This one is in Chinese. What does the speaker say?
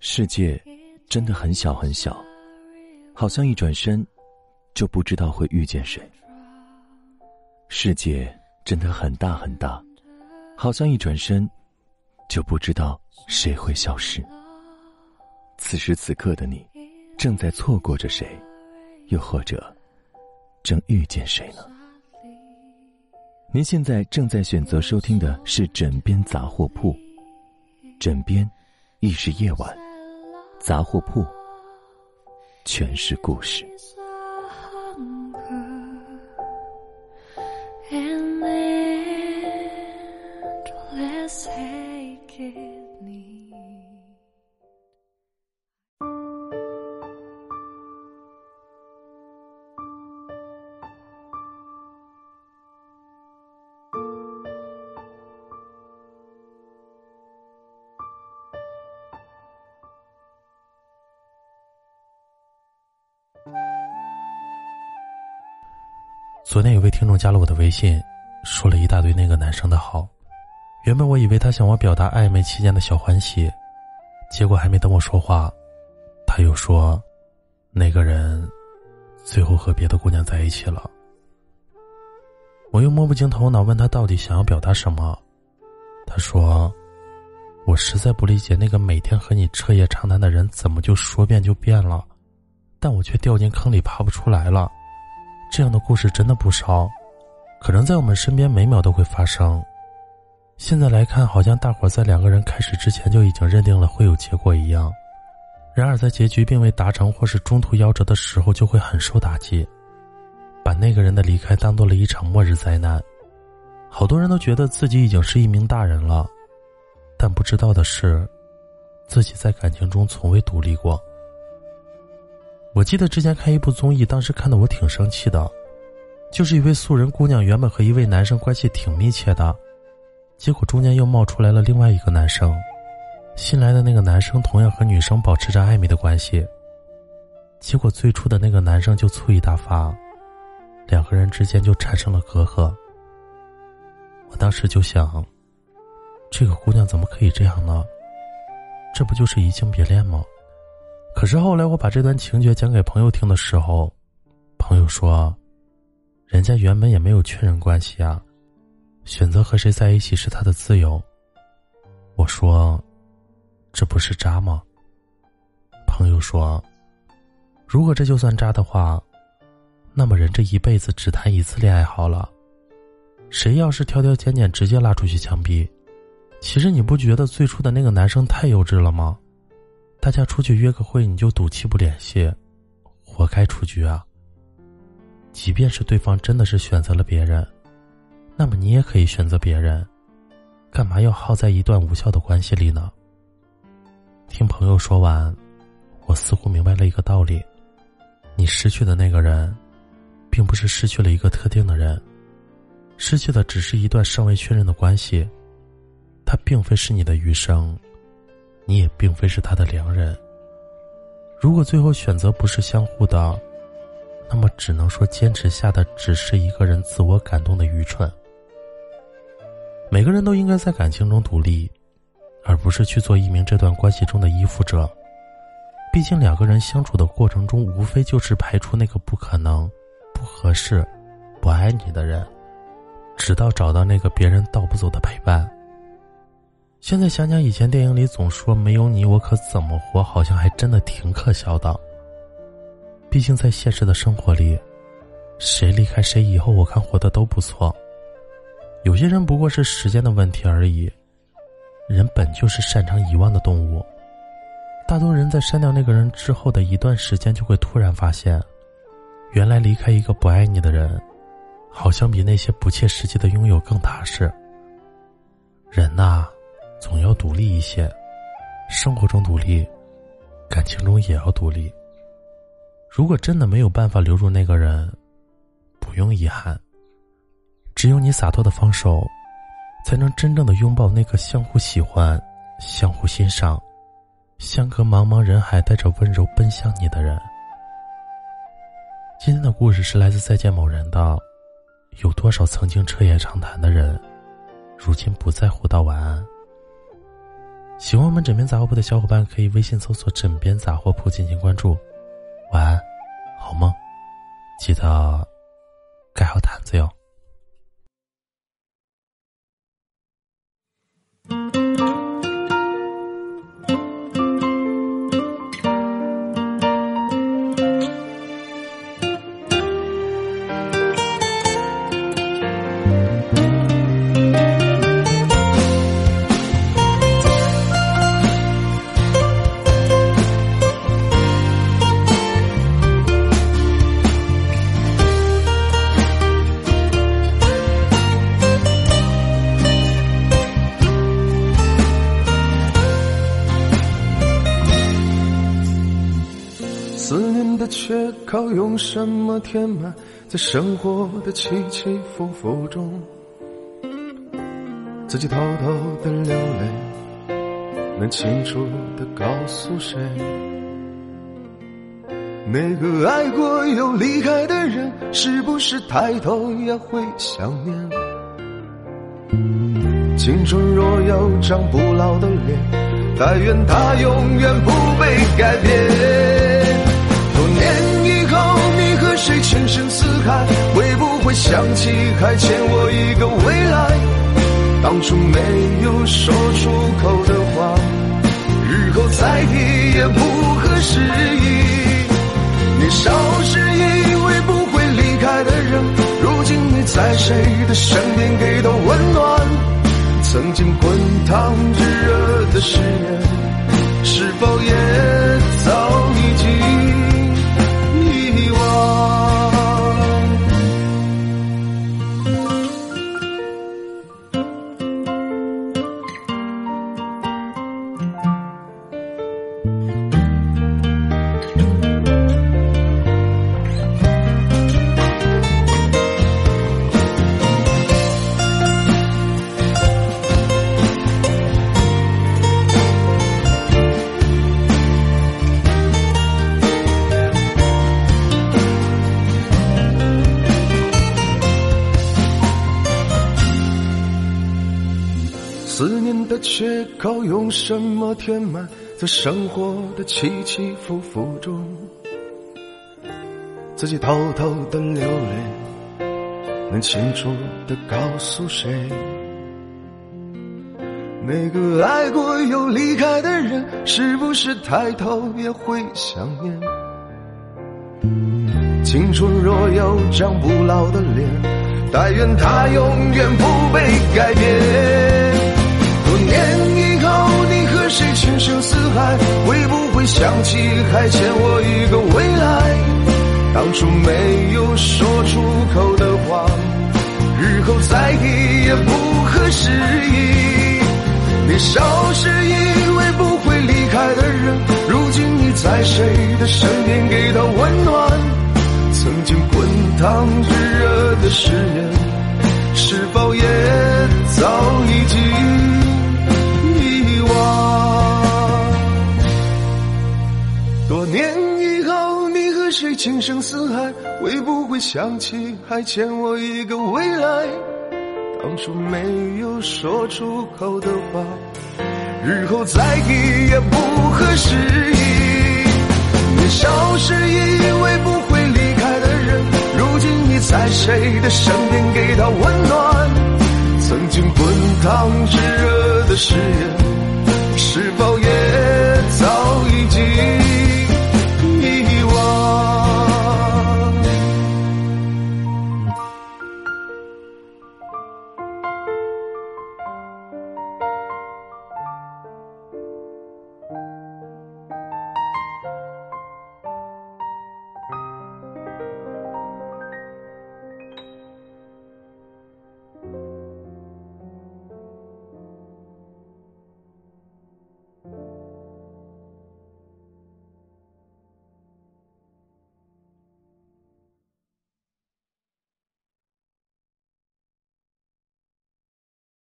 世界真的很小很小，好像一转身就不知道会遇见谁；世界真的很大很大，好像一转身就不知道谁会消失。此时此刻的你，正在错过着谁，又或者正遇见谁呢？您现在正在选择收听的是《枕边杂货铺》，枕边亦是夜晚，杂货铺全是故事。昨天有位听众加了我的微信，说了一大堆那个男生的好。原本我以为他向我表达暧昧期间的小欢喜，结果还没等我说话，他又说，那个人最后和别的姑娘在一起了。我又摸不清头脑，问他到底想要表达什么。他说：“我实在不理解那个每天和你彻夜长谈的人，怎么就说变就变了，但我却掉进坑里爬不出来了。”这样的故事真的不少，可能在我们身边每秒都会发生。现在来看，好像大伙在两个人开始之前就已经认定了会有结果一样。然而在结局并未达成或是中途夭折的时候，就会很受打击，把那个人的离开当做了一场末日灾难。好多人都觉得自己已经是一名大人了，但不知道的是，自己在感情中从未独立过。我记得之前看一部综艺，当时看的我挺生气的，就是一位素人姑娘，原本和一位男生关系挺密切的，结果中间又冒出来了另外一个男生，新来的那个男生同样和女生保持着暧昧的关系，结果最初的那个男生就醋意大发，两个人之间就产生了隔阂。我当时就想，这个姑娘怎么可以这样呢？这不就是移情别恋吗？可是后来我把这段情节讲给朋友听的时候，朋友说：“人家原本也没有确认关系啊，选择和谁在一起是他的自由。”我说：“这不是渣吗？”朋友说：“如果这就算渣的话，那么人这一辈子只谈一次恋爱好了。谁要是挑挑拣拣直接拉出去枪毙，其实你不觉得最初的那个男生太幼稚了吗？”大家出去约个会，你就赌气不联系，活该出局啊！即便是对方真的是选择了别人，那么你也可以选择别人，干嘛要耗在一段无效的关系里呢？听朋友说完，我似乎明白了一个道理：你失去的那个人，并不是失去了一个特定的人，失去的只是一段尚未确认的关系，他并非是你的余生。你也并非是他的良人。如果最后选择不是相互的，那么只能说坚持下的只是一个人自我感动的愚蠢。每个人都应该在感情中独立，而不是去做一名这段关系中的依附者。毕竟两个人相处的过程中，无非就是排除那个不可能、不合适、不爱你的人，直到找到那个别人带不走的陪伴。现在想想，以前电影里总说没有你我可怎么活，好像还真的挺可笑的。毕竟在现实的生活里，谁离开谁以后，我看活的都不错。有些人不过是时间的问题而已。人本就是擅长遗忘的动物，大多人在删掉那个人之后的一段时间，就会突然发现，原来离开一个不爱你的人，好像比那些不切实际的拥有更踏实。人呐。总要独立一些，生活中独立，感情中也要独立。如果真的没有办法留住那个人，不用遗憾。只有你洒脱的放手，才能真正的拥抱那个相互喜欢、相互欣赏、相隔茫茫人海带着温柔奔向你的人。今天的故事是来自再见某人的。有多少曾经彻夜长谈的人，如今不再互道晚安？喜欢我们枕边杂货铺的小伙伴，可以微信搜索“枕边杂货铺”进行关注。晚安，好梦，记得缺口用什么填满？在生活的起起伏伏中，自己偷偷的流泪，能清楚的告诉谁？那个爱过又离开的人，是不是抬头也会想念？青春若有张不老的脸，但愿它永远不被改变。会想起还欠我一个未来？当初没有说出口的话，日后再提也不合时宜。年少时以为不会离开的人，如今你在谁的身边给的温暖？曾经滚烫炙热的誓言，是否也早缺口用什么填满？在生活的起起伏伏中，自己偷偷的流泪，能清楚的告诉谁？每个爱过又离开的人，是不是抬头也会想念？青春若有张不老的脸，但愿它永远不被改变。年以后，你和谁情深似海？会不会想起还欠我一个未来？当初没有说出口的话，日后再提也不合时宜。年少时以为不会离开的人，如今你在谁的身边给他温暖？曾经滚烫炙热的誓言，是否也早已经？情深似海？会不会想起还欠我一个未来？当初没有说出口的话，日后再提也不合时宜。年少时以为不会离开的人，如今你在谁的身边给他温暖？曾经滚烫炙热的誓言，是否也？